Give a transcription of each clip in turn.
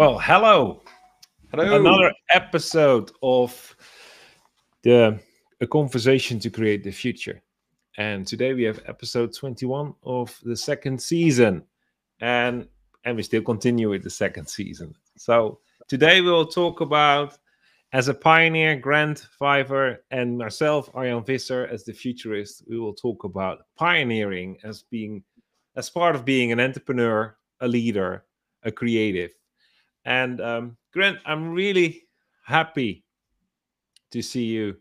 Well, hello. Hello. Another episode of the a conversation to create the future. And today we have episode 21 of the second season. And and we still continue with the second season. So today we will talk about as a pioneer, Grant Phypers, and myself, Arjan Visser, as the futurist, we will talk about pioneering as being as part of being an entrepreneur, a leader, a creative. And um, Grant, I'm really happy to see you.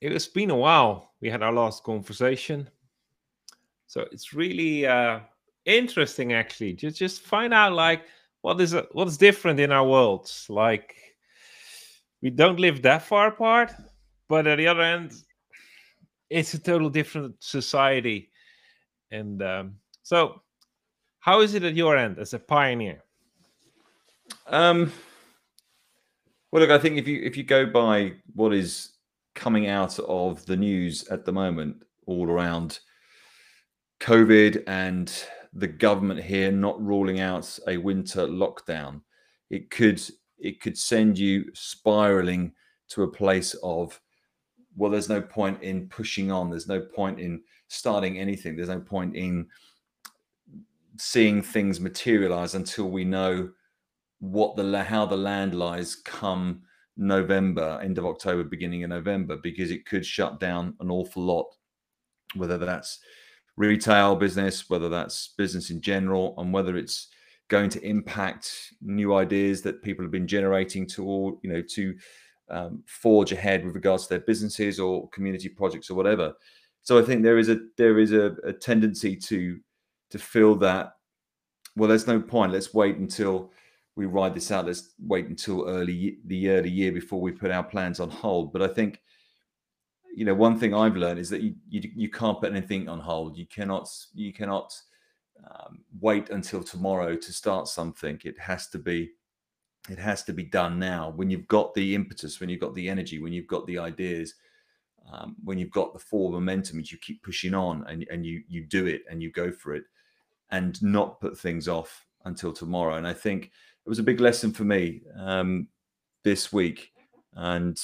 It's been a while. We had our last conversation, so it's really uh, interesting, actually. to just find out like what is uh, what's different in our worlds. Like we don't live that far apart, but at the other end, it's a total different society. And um, so, how is it at your end as a pioneer? Um, well, look, I think if you if you go by what is coming out of the news at the moment, all around COVID and the government here not ruling out a winter lockdown, it could it could send you spiraling to a place of well, there's no point in pushing on. There's no point in starting anything. There's no point in seeing things materialize until we know what the how the land lies come November, end of October, beginning of November, because it could shut down an awful lot, whether that's retail business, whether that's business in general, and whether it's going to impact new ideas that people have been generating to all, you know, to um, forge ahead with regards to their businesses or community projects or whatever. So I think there is a there is a, a tendency to to feel that well, there's no point. Let's wait until we ride this out. Let's wait until early the early year before we put our plans on hold. But I think, you know, one thing I've learned is that you you, you can't put anything on hold. You cannot you cannot um, wait until tomorrow to start something. It has to be it has to be done now. When you've got the impetus, when you've got the energy, when you've got the ideas, um, when you've got the forward momentum, you keep pushing on and and you you do it and you go for it, and not put things off until tomorrow. And I think was a big lesson for me um, this week, and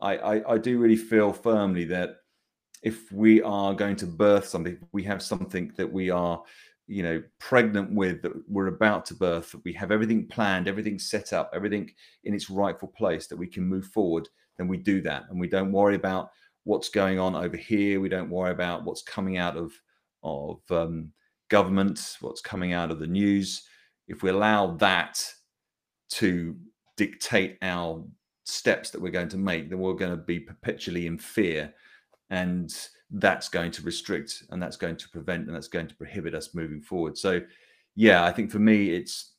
I, I, I do really feel firmly that if we are going to birth something, we have something that we are, you know, pregnant with that we're about to birth, that we have everything planned, everything set up, everything in its rightful place, that we can move forward, then we do that, and we don't worry about what's going on over here. We don't worry about what's coming out of of um, government, what's coming out of the news if we allow that to dictate our steps that we're going to make, then we're going to be perpetually in fear. And that's going to restrict and that's going to prevent and that's going to prohibit us moving forward. So, yeah, I think for me, it's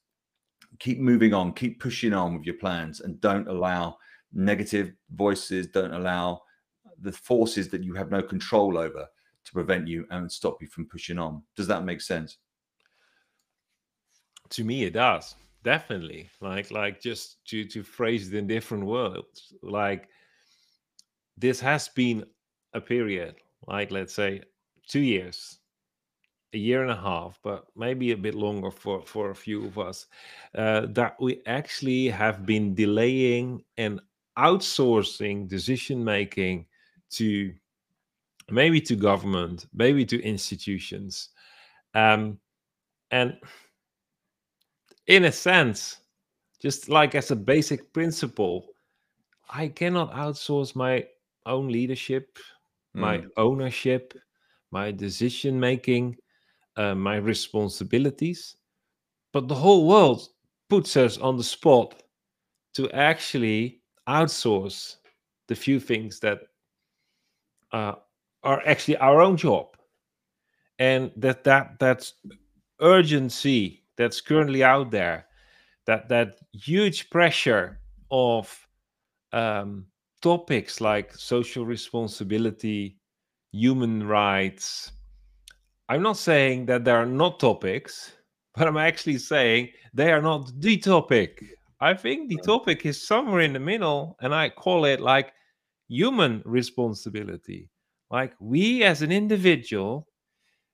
keep moving on, keep pushing on with your plans, and don't allow negative voices, don't allow the forces that you have no control over to prevent you and stop you from pushing on. Does that make sense? To me it does definitely. Like like just to to phrase it in different words like this has been a period like let's say two years a year and a half but maybe a bit longer for for a few of us uh, that we actually have been delaying and outsourcing decision making to maybe to government maybe to institutions. Um, and in a sense, just like as a basic principle, I cannot outsource my own leadership, mm. my ownership, my decision making, uh, my responsibilities. But the whole world puts us on the spot to actually outsource the few things that uh, are actually our own job, and that that that urgency that's currently out there that that huge pressure of um, topics like social responsibility human rights. I'm not saying that there are not topics but i'm actually saying they are not the topic. I think the topic is somewhere in the middle and i call it like human responsibility. Like we as an individual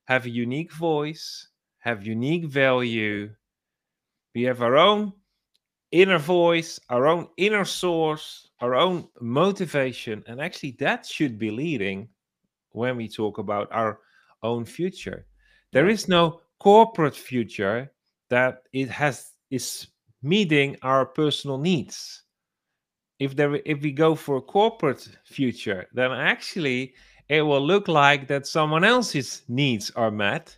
have a unique voice have unique value. We have our own inner voice, our own inner source, our own motivation. And actually, that should be leading when we talk about our own future. There is no corporate future that it has is meeting our personal needs. If there if we go for a corporate future, then actually it will look like that someone else's needs are met,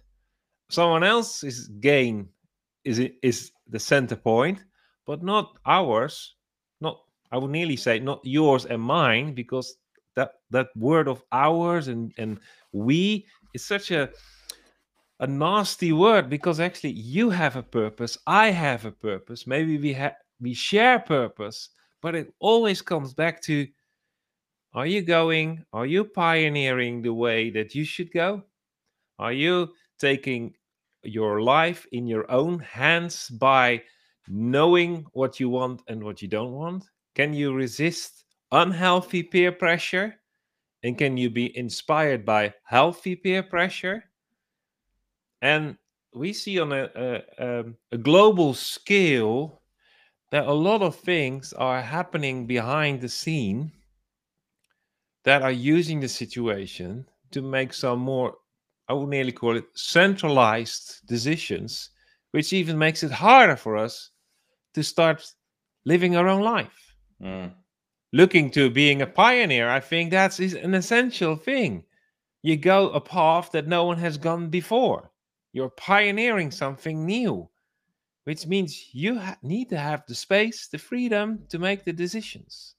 someone else's gain is is the center point, but not ours. Not I would nearly say not yours and mine, because that that word of ours and and we is such a a nasty word because actually you have a purpose i have a purpose maybe we have we share purpose but it always comes back to are you going are you pioneering the way that you should go are you taking your life in your own hands by knowing what you want and what you don't want? Can you resist unhealthy peer pressure? And can you be inspired by healthy peer pressure? And we see on a, a, um, a global scale that a lot of things are happening behind the scene that are using the situation to make some more i would nearly call it centralized decisions which even makes it harder for us to start living our own life. Mm. looking to being a pioneer i think that's an essential thing. You go a path that no one has gone before. You're pioneering something new which means you ha- need to have the space the freedom to make the decisions.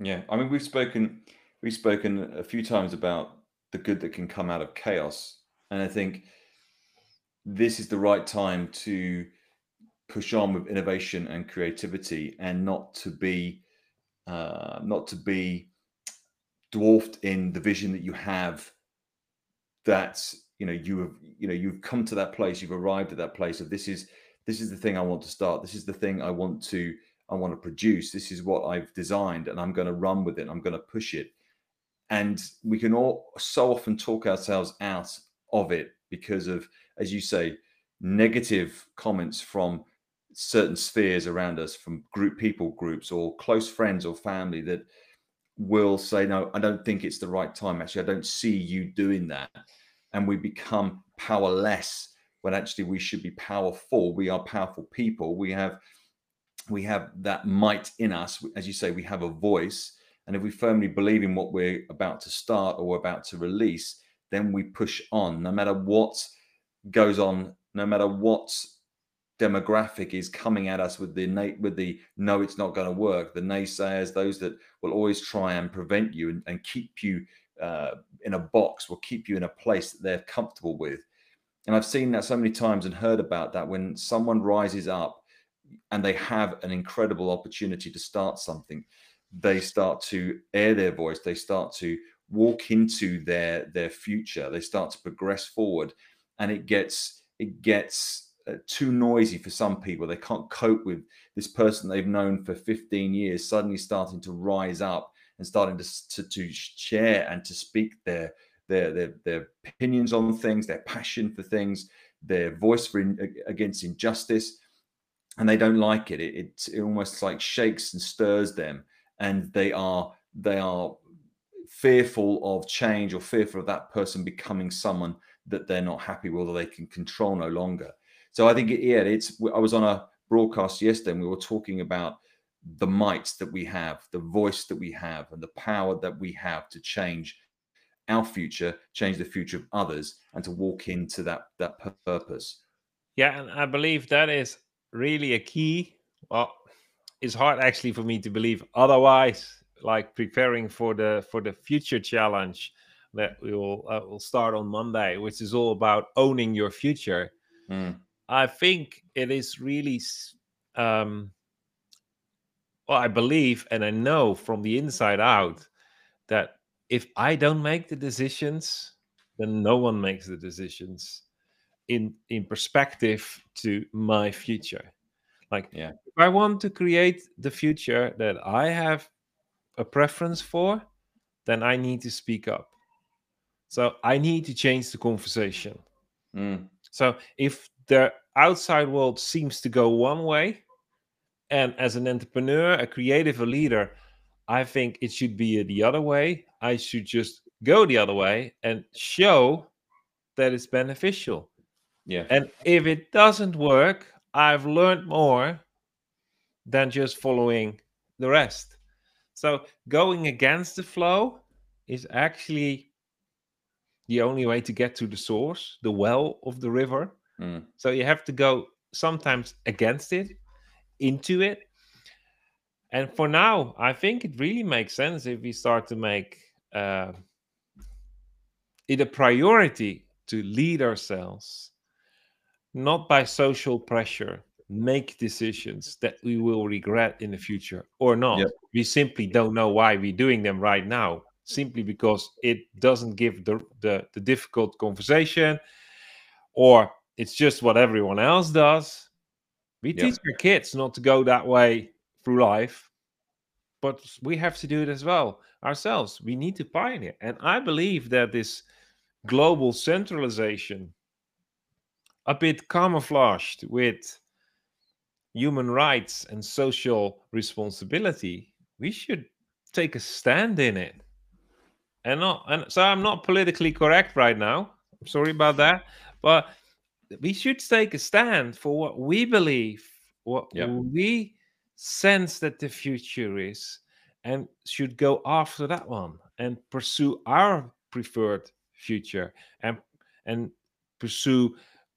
Yeah, I mean, we've spoken we've spoken a few times about the good that can come out of chaos, and I think this is the right time to push on with innovation and creativity, and not to be uh, not to be dwarfed in the vision that you have. That you know you have you know you've come to that place, you've arrived at that place of this is this is the thing I want to start. This is the thing I want to I want to produce. This is what I've designed, and I'm going to run with it. I'm going to push it. And we can all so often talk ourselves out of it because of, as you say, negative comments from certain spheres around us, from group people groups or close friends or family that will say, No, I don't think it's the right time. Actually, I don't see you doing that. And we become powerless when actually we should be powerful. We are powerful people. We have we have that might in us as you say we have a voice and if we firmly believe in what we're about to start or about to release then we push on no matter what goes on no matter what demographic is coming at us with the innate, with the no it's not going to work. The naysayers those that will always try and prevent you and, and keep you uh, in a box will keep you in a place that they're comfortable with. And i've seen that so many times and heard about that when someone rises up and they have an incredible opportunity to start something they start to air their voice they start to walk into their their future they start to progress forward and it gets it gets uh, too noisy for some people they can't cope with this person they've known for 15 years suddenly starting to rise up and starting to to, to share and to speak their their their their opinions on things their passion for things their voice for in, against injustice and they don't like it. It, it. it almost like shakes and stirs them, and they are they are fearful of change or fearful of that person becoming someone that they're not happy with or they can control no longer. So I think yeah, it's. I was on a broadcast yesterday, and we were talking about the might that we have, the voice that we have, and the power that we have to change our future, change the future of others, and to walk into that that purpose. Yeah, and I believe that is really a key. Well, it's hard actually for me to believe otherwise. Like preparing for the for the future challenge that we will uh, will start on Monday, which is all about owning your future. Mm. I think it is really, um, well, I believe and I know from the inside out that if I don't make the decisions, then no one makes the decisions in in perspective to my future like Yeah. If i want to create the future that i have a preference for then i need to speak up so i need to change the conversation Mm. so if the outside world seems to go one way and as an entrepreneur a creative a leader i think it should be the other way i should just go the other way and show that it's beneficial Yeah. and if it doesn't work i've learned more than just following the rest so going against the flow is actually the only way to get to the source the well of the river Mm. so you have to go sometimes against it, into it. And for now, I think it really makes sense if we start to make uh, it a priority to lead ourselves, not by social pressure, make decisions that we will regret in the future or not. Yep. We simply don't know why we're doing them right now, simply because it doesn't give the, the, the difficult conversation or it's just what everyone else does. We Yeah. teach our kids not to go that way through life, but we have to do it as well ourselves. We need to pioneer. And I believe that this global centralization, a bit camouflaged with human rights and social responsibility, we should take a stand in it. And not and so I'm not politically correct right now. I'm sorry about that. But we should take a stand for what we believe, what Yeah. we sense that the future is, and should go after that one and pursue our preferred future and and pursue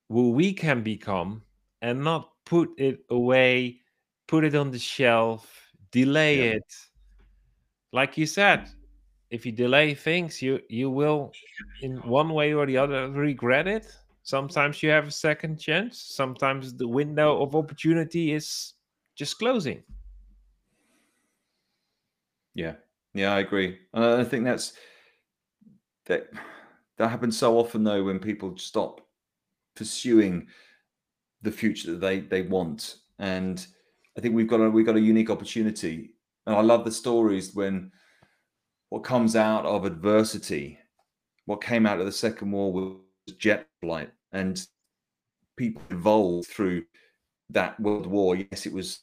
who we can become and not put it away, put it on the shelf, delay Yeah. it. Like you said, if you delay things, you you will in one way or the other regret it. Sometimes you have a second chance. Sometimes the window of opportunity is just closing. Yeah, yeah, I agree, and I think that's that. That happens so often though when people stop pursuing the future that they they want, and I think we've got a we've got a unique opportunity, and I love the stories when what comes out of adversity, what came out of the Second War was jet flight, and people evolved through that World War. Yes, it was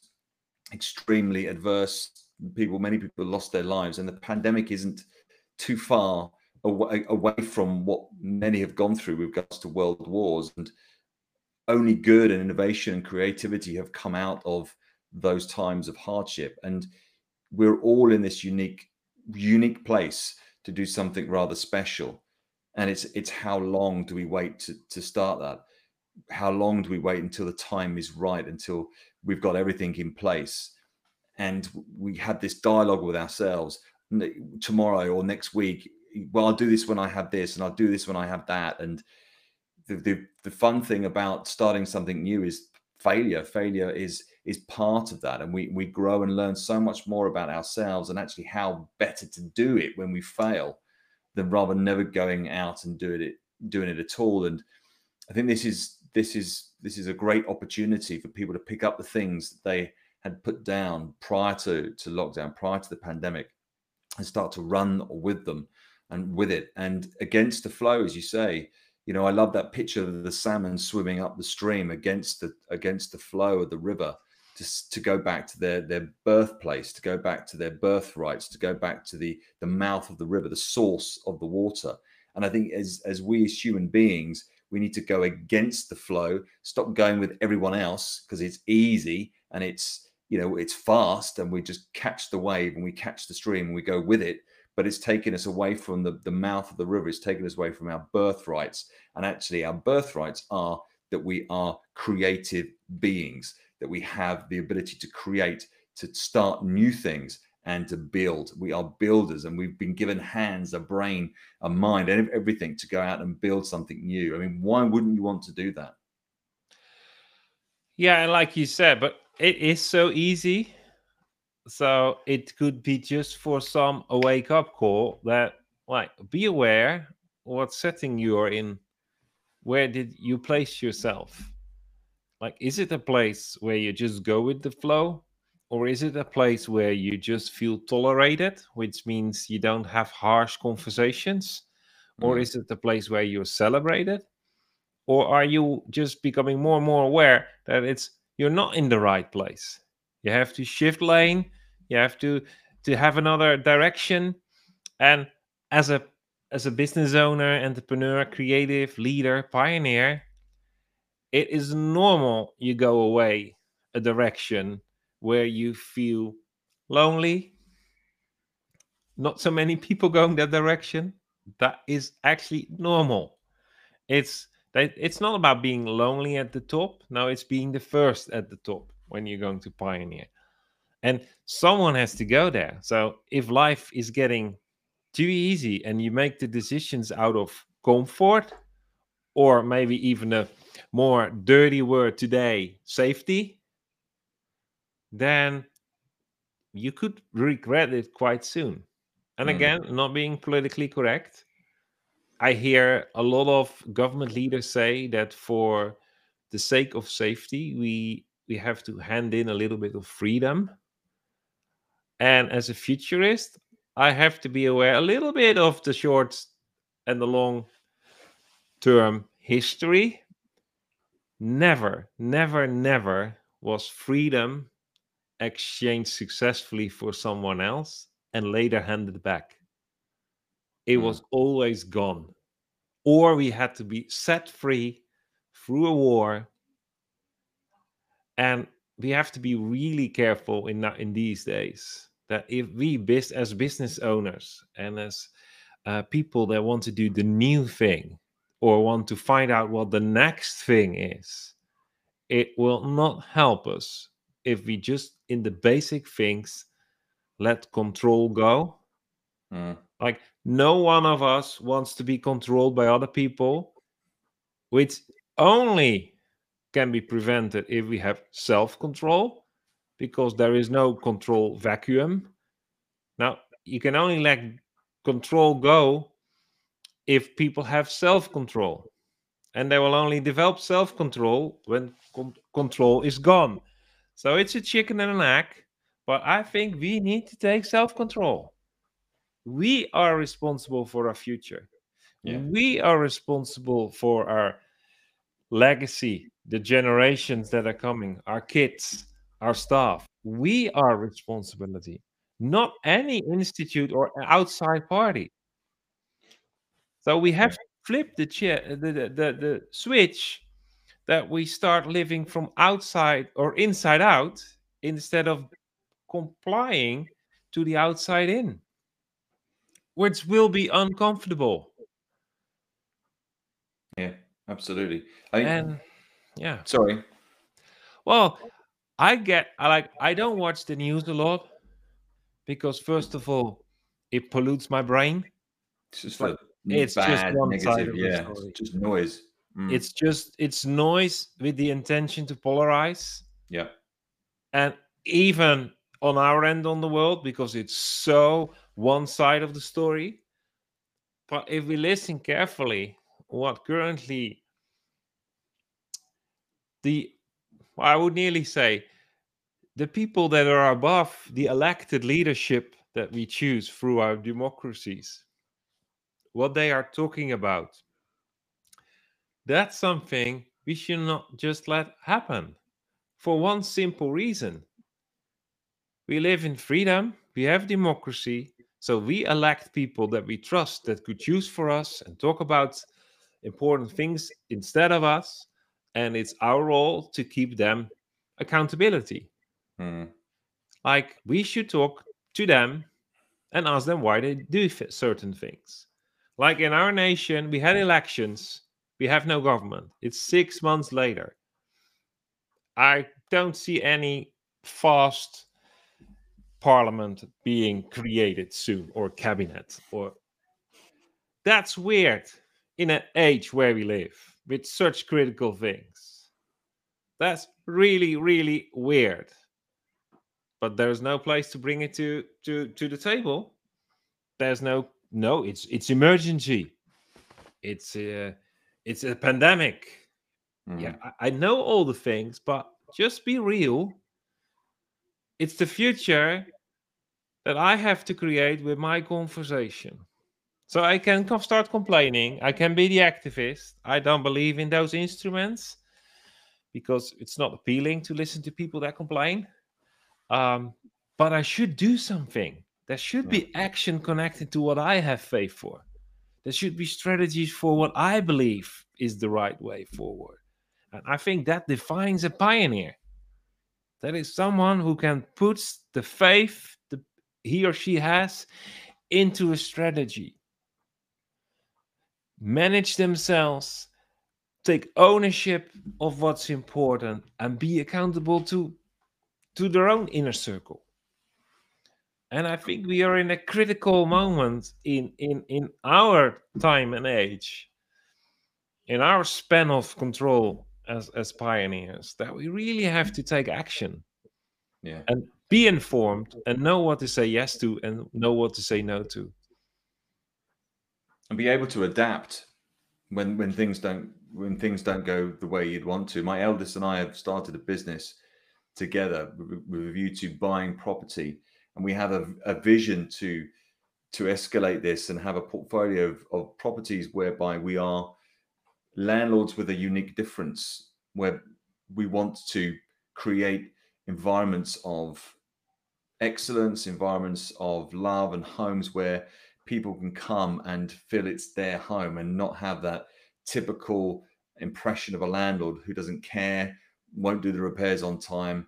extremely adverse. People, many people lost their lives, and the pandemic isn't too far away, away from what many have gone through with regards to world wars. And only good and innovation and creativity have come out of those times of hardship. And we're all in this unique, unique place to do something rather special. And it's it's how long do we wait to, to start that? How long do we wait until the time is right, until we've got everything in place? and we had this dialogue with ourselves tomorrow or next week well i'll do this when i have this and i'll do this when i have that and the, the the fun thing about starting something new is failure. Failure is is part of that. And we we grow and learn so much more about ourselves and actually how better to do it when we fail than rather never going out and doing it doing it at all. And i think this is this is this is a great opportunity for people to pick up the things that they had put down prior to, to lockdown, prior to the pandemic, and start to run with them and with it. And against the flow, as you say. You know, I love that picture of the salmon swimming up the stream against the against the flow of the river to, to go back to their their birthplace, to go back to their birthrights, to go back to the the mouth of the river, the source of the water. And I think as as we as human beings, we need to go against the flow, stop going with everyone else because it's easy and it's you know it's fast and we just catch the wave and we catch the stream and we go with it but it's taken us away from the, the mouth of the river. It's taken us away from our birthrights. And actually our birthrights are that we are creative beings that we have the ability to create to start new things and to build. We are builders and we've been given hands a brain a mind and everything to go out and build something new. I mean why wouldn't you want to do that? Yeah, and like you said, but it is so easy. So it could be just for some a wake up call that like be aware what setting you're in. Where did you place yourself? Like, is it a place where you just go with the flow? Or is it a place where you just feel tolerated, which means you don't have harsh conversations? Or Mm. is it a place where you're celebrated? or are you just becoming more and more aware that it's you're not in the right place you have to shift lane. You have to to have another direction. And as a as a business owner entrepreneur creative leader pioneer it is normal you go away a direction where you feel lonely. Not so many people going that direction. That is actually normal. It's that it's not about being lonely at the top. No it's being the first at the top when you're going to pioneer. And someone has to go there. So if life is getting too easy and you make the decisions out of comfort or maybe even a more dirty word today safety then you could regret it quite soon. And mm. again not being politically correct i hear a lot of government leaders say that for the sake of safety we we have to hand in a little bit of freedom and as a futurist I have to be aware a little bit of the short and the long term history. Never, never, never was freedom exchanged successfully for someone else and later handed back. It mm. was always gone. Or we had to be set free through a war. And we have to be really careful in, in these days that if we as business owners and as uh, people that want to do the new thing or want to find out what the next thing is it will not help us if we just in the basic things let control go mm. like no one of us wants to be controlled by other people which only can be prevented if we have self control because there is no control vacuum. Now, you can only let control go if people have self control. And they will only develop self control when con- control is gone. So it's a chicken and an egg, but I think we need to take self control. We are responsible for our future. Yeah. We are responsible for our legacy, the generations that are coming, our kids, our staff. We are responsibility, not any institute or outside party. So we have to flip the, chair, the, the, the, the switch that we start living from outside or inside out instead of complying to the outside in, which will be uncomfortable. Absolutely. I, and yeah, sorry. Well, I get I like I don't watch the news a lot because first of all, it pollutes my brain. It's just like it's bad, just one negative, side of yeah, the story. just noise. Mm. It's just it's noise with the intention to polarize. Yeah. And even on our end on the world, because it's so one side of the story. But if we listen carefully, what currently the I would nearly say the people that are above the elected leadership that we choose through our democracies, what they are talking about, that's something we should not just let happen for one simple reason. We live in freedom, we have democracy, so we elect people that we trust that could choose for us and talk about important things instead of us and it's our role to keep them accountability. Mm. Like we should talk to them and ask them why they do certain things. Like in our nation, we had elections, we have no government. It's six months later. I don't see any fast parliament being created soon or cabinet or that's weird in an age where we live with such critical things. That's really, really weird. But there's no place to bring it to to to the table. There's no no. It's it's emergency. It's a uh, it's a pandemic. Mm. Yeah, I, I know all the things, but just be real. It's the future that I have to create with my conversation. So I can start complaining. I can be the activist. I don't believe in those instruments because it's not appealing to listen to people that complain. Um, but I should do something. There should be action connected to what I have faith for. There should be strategies for what I believe is the right way forward. And I think that defines a pioneer. That is someone who can put the faith the, he or she has into a strategy, manage themselves, take ownership of what's important, and be accountable to, to their own inner circle. And I think we are in a critical moment in, in, in our time and age, in our span of control as, as pioneers, that we really have to take action. Yeah. And be informed and know what to say yes to and know what to say no to. And be able to adapt when when things don't when things don't go the way you'd want to. My eldest and I have started a business together with a view to buying property and we have a, a vision to to escalate this and have a portfolio of, of properties whereby we are landlords with a unique difference where we want to create environments of excellence environments of love and homes where people can come and feel it's their home and not have that typical impression of a landlord who doesn't care won't do the repairs on time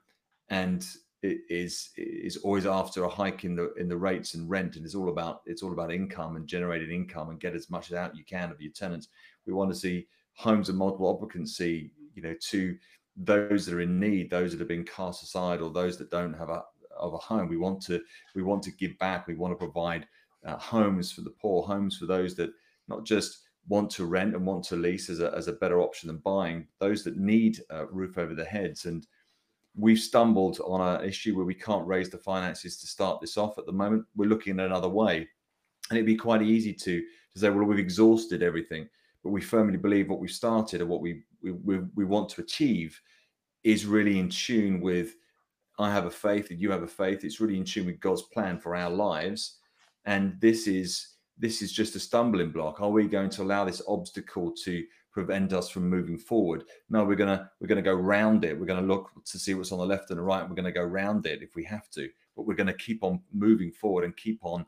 and is is always after a hike in the in the rates and rent and it's all about it's all about income and generating income and get as much out you can of your tenants. We want to see homes of multiple occupancy you know to those that are in need those that have been cast aside or those that don't have a of a home. We want to we want to give back. We want to provide uh, homes for the poor homes for those that not just want to rent and want to lease as a, as a better option than buying those that need a roof over their heads and we've stumbled on an issue where we can't raise the finances to start this off at the moment. We're looking at another way. And it'd be quite easy to, to say, well, we've exhausted everything. But we firmly believe what we've started and what we, we, we, we want to achieve is really in tune with I have a faith and you have a faith. It's really in tune with God's plan for our lives. And this is this is just a stumbling block. Are we going to allow this obstacle to prevent us from moving forward. No, we're gonna we're gonna go round it. We're gonna look to see what's on the left and the right. We're gonna go round it if we have to, but we're gonna keep on moving forward and keep on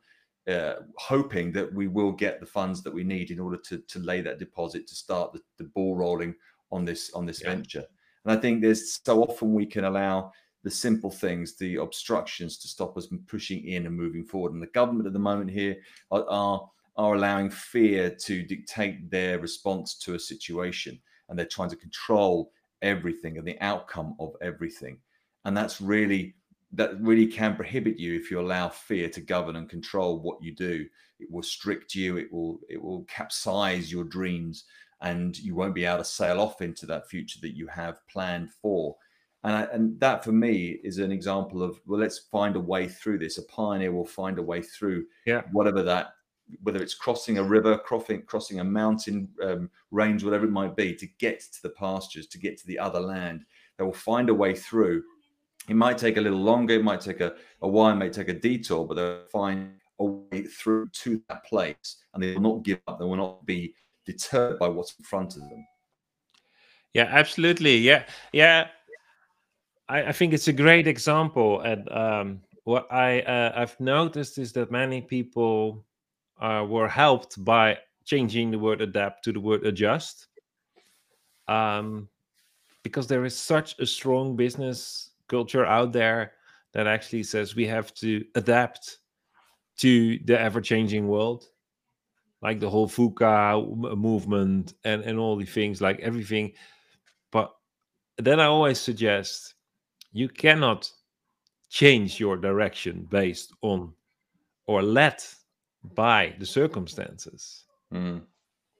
uh, hoping that we will get the funds that we need in order to to lay that deposit to start the, the ball rolling on this on this yeah. venture. And I think there's so often we can allow the simple things, the obstructions to stop us from pushing in and moving forward. And the government at the moment here are, are are allowing fear to dictate their response to a situation. And they're trying to control everything and the outcome of everything. And that's really that really can prohibit you if you allow fear to govern and control what you do. It will strict you. It will it will capsize your dreams. And you won't be able to sail off into that future that you have planned for and, I, and that for me is an example of well let's find a way through this a pioneer will find a way through yeah whatever that whether it's crossing a river, crossing crossing a mountain um, range, whatever it might be, to get to the pastures, to get to the other land. They will find a way through. It might take a little longer, it might take a, a while, it might take a detour, but they'll find a way through to that place and they will not give up. They will not be deterred by what's in front of them. Yeah, absolutely. Yeah. Yeah. I, I think it's a great example. And um, what I uh, I've noticed is that many people uh, were helped by changing the word adapt to the word adjust. Um, because there is such a strong business culture out there that actually says we have to adapt to the ever changing world, like the whole VUCA movement and, and all the things, like everything. But then I always suggest you cannot change your direction based on or let by the circumstances. Mm.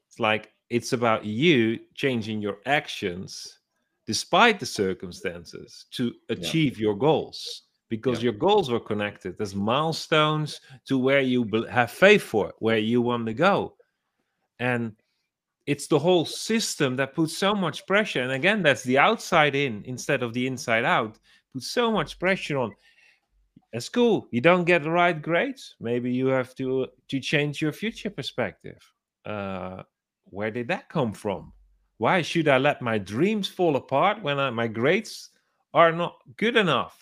It's like it's about you changing your actions despite the circumstances to achieve yeah. your goals because yeah. your goals were connected as milestones to where you have faith for, where you want to go. And it's the whole system that puts so much pressure. And again, that's the outside in instead of the inside out. Puts so much pressure on at school you don't get the right grades maybe you have to to change your future perspective uh, where did that come from why should i let my dreams fall apart when I, my grades are not good enough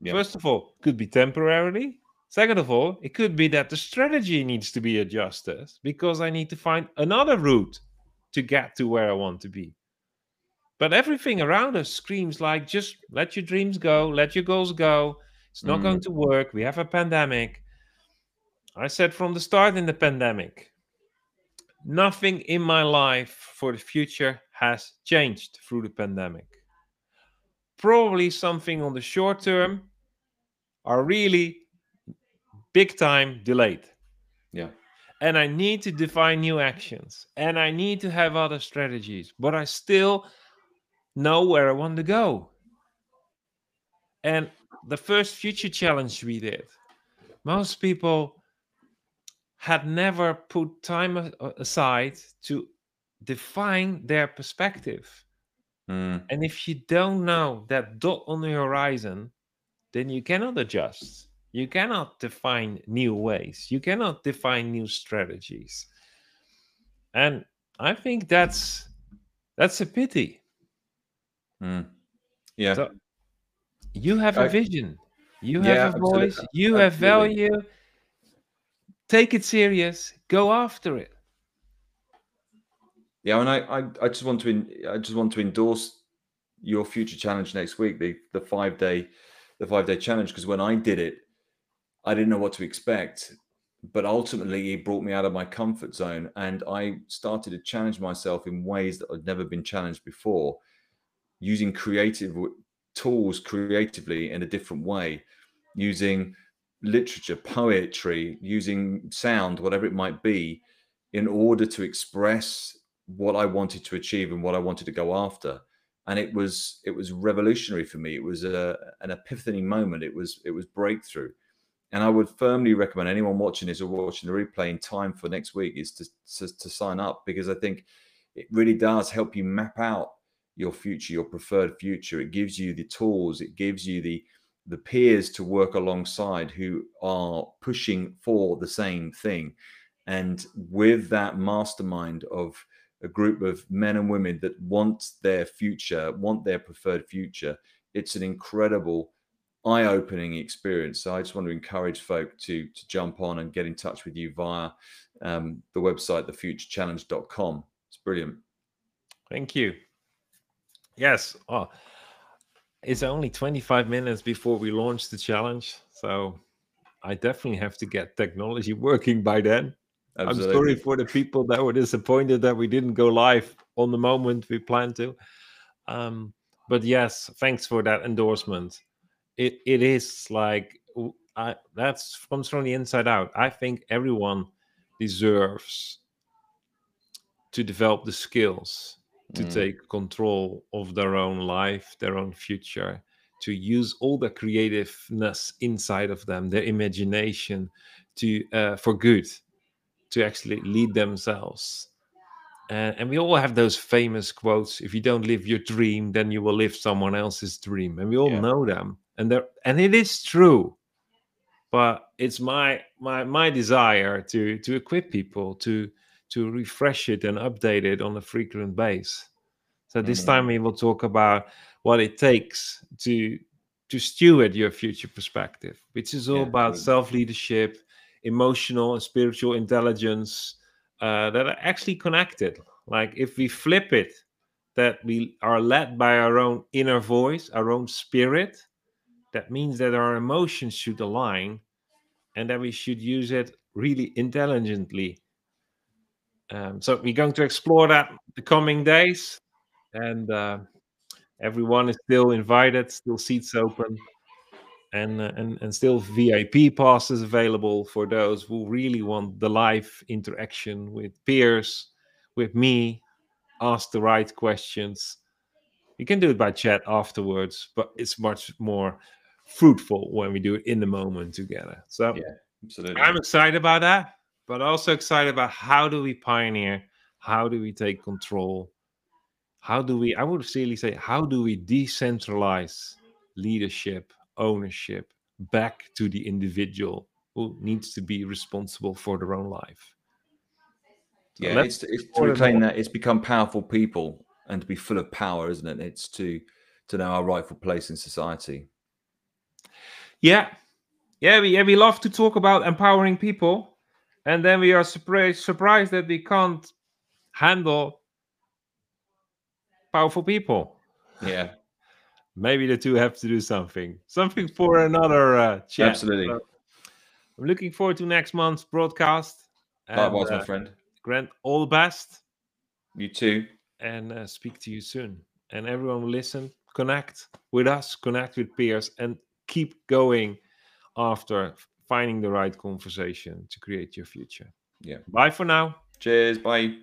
Yeah. first of all could be temporarily second of all it could be that the strategy needs to be adjusted because i need to find another route to get to where i want to be but everything around us screams like just let your dreams go let your goals go it's not Mm. going to work. We have a pandemic. I said from the start in the pandemic, nothing in my life for the future has changed through the pandemic. Probably something on the short term are really big time delayed. And I need to define new actions and I need to have other strategies, but I still know where I want to go. And the first future challenge we did, most people had never put time aside to define their perspective. Mm. And if you don't know that dot on the horizon, then you cannot adjust. You cannot define new ways. You cannot define new strategies. And I think that's that's a pity. Mm. Yeah. So you have a vision. You Yeah, have a voice. You have absolutely. value. Take it serious. Go after it. Yeah, and I, I, I just want to, in, I just want to endorse your future challenge next week, the the five day, the five day challenge. Because when I did it, I didn't know what to expect, but ultimately it brought me out of my comfort zone, and I started to challenge myself in ways that I'd never been challenged before, using creative tools creatively in a different way, using literature, poetry, using sound, whatever it might be, in order to express what I wanted to achieve and what I wanted to go after. And it was it was revolutionary for me. It was a, an epiphany moment. It was it was breakthrough. And I would firmly recommend anyone watching this or watching the replay in time for next week is to, to, to sign up because I think it really does help you map out your future, your preferred future. It gives you the tools, it gives you the the peers to work alongside who are pushing for the same thing. And with that mastermind of a group of men and women that want their future, want their preferred future, it's an incredible, eye-opening experience. So I just want to encourage folk to to jump on and get in touch with you via um, the website, thefuturechallenge.com. It's brilliant. Thank you. Yes. Oh, it's only 25 minutes before we launch the challenge. So I definitely have to get technology working by then. Absolutely. I'm sorry for the people that were disappointed that we didn't go live on the moment we planned to. Um, but yes, thanks for that endorsement. It it is like I, that's comes from the inside out. I think everyone deserves to develop the skills to Mm. take control of their own life, their own future, to use all the creativeness inside of them, their imagination, to uh, for good, to actually lead themselves. And, and we all have those famous quotes: "If you don't live your dream, then you will live someone else's dream." And we all Yeah. know them, and they and it is true. But it's my my my desire to to equip people to to refresh it and update it on a frequent base. So this Mhm. time we will talk about what it takes to to steward your future perspective, which is all Yeah, about self leadership, emotional and spiritual intelligence uh, that are actually connected. Like if we flip it, that we are led by our own inner voice, our own spirit, that means that our emotions should align and that we should use it really intelligently. Um, so we're going to explore that the coming days, and uh, everyone is still invited, still seats open, and uh, and and still VIP passes available for those who really want the live interaction with peers, with me, ask the right questions. You can do it by chat afterwards, but it's much more fruitful when we do it in the moment together. So Yeah. Absolutely. I'm excited about that, but also excited about how do we pioneer? How do we take control? How do we, I would really say, how do we decentralize leadership, ownership, back to the individual who needs to be responsible for their own life. So yeah, it's, it's to reclaim that. It's become powerful people and to be full of power, isn't it? It's to to know our rightful place in society. Yeah, yeah, we yeah, we love to talk about empowering people, and then we are surprised surprised that we can't handle powerful people. Yeah, maybe the two have to do something, something for another uh, chat. Absolutely. So I'm looking forward to next month's broadcast. Likewise, uh, my friend. Grant, all the best. You too. And uh, speak to you soon. And everyone will listen, connect with us, connect with peers, and keep going after finding the right conversation to create your future. Yeah. Bye for now. Cheers. Bye.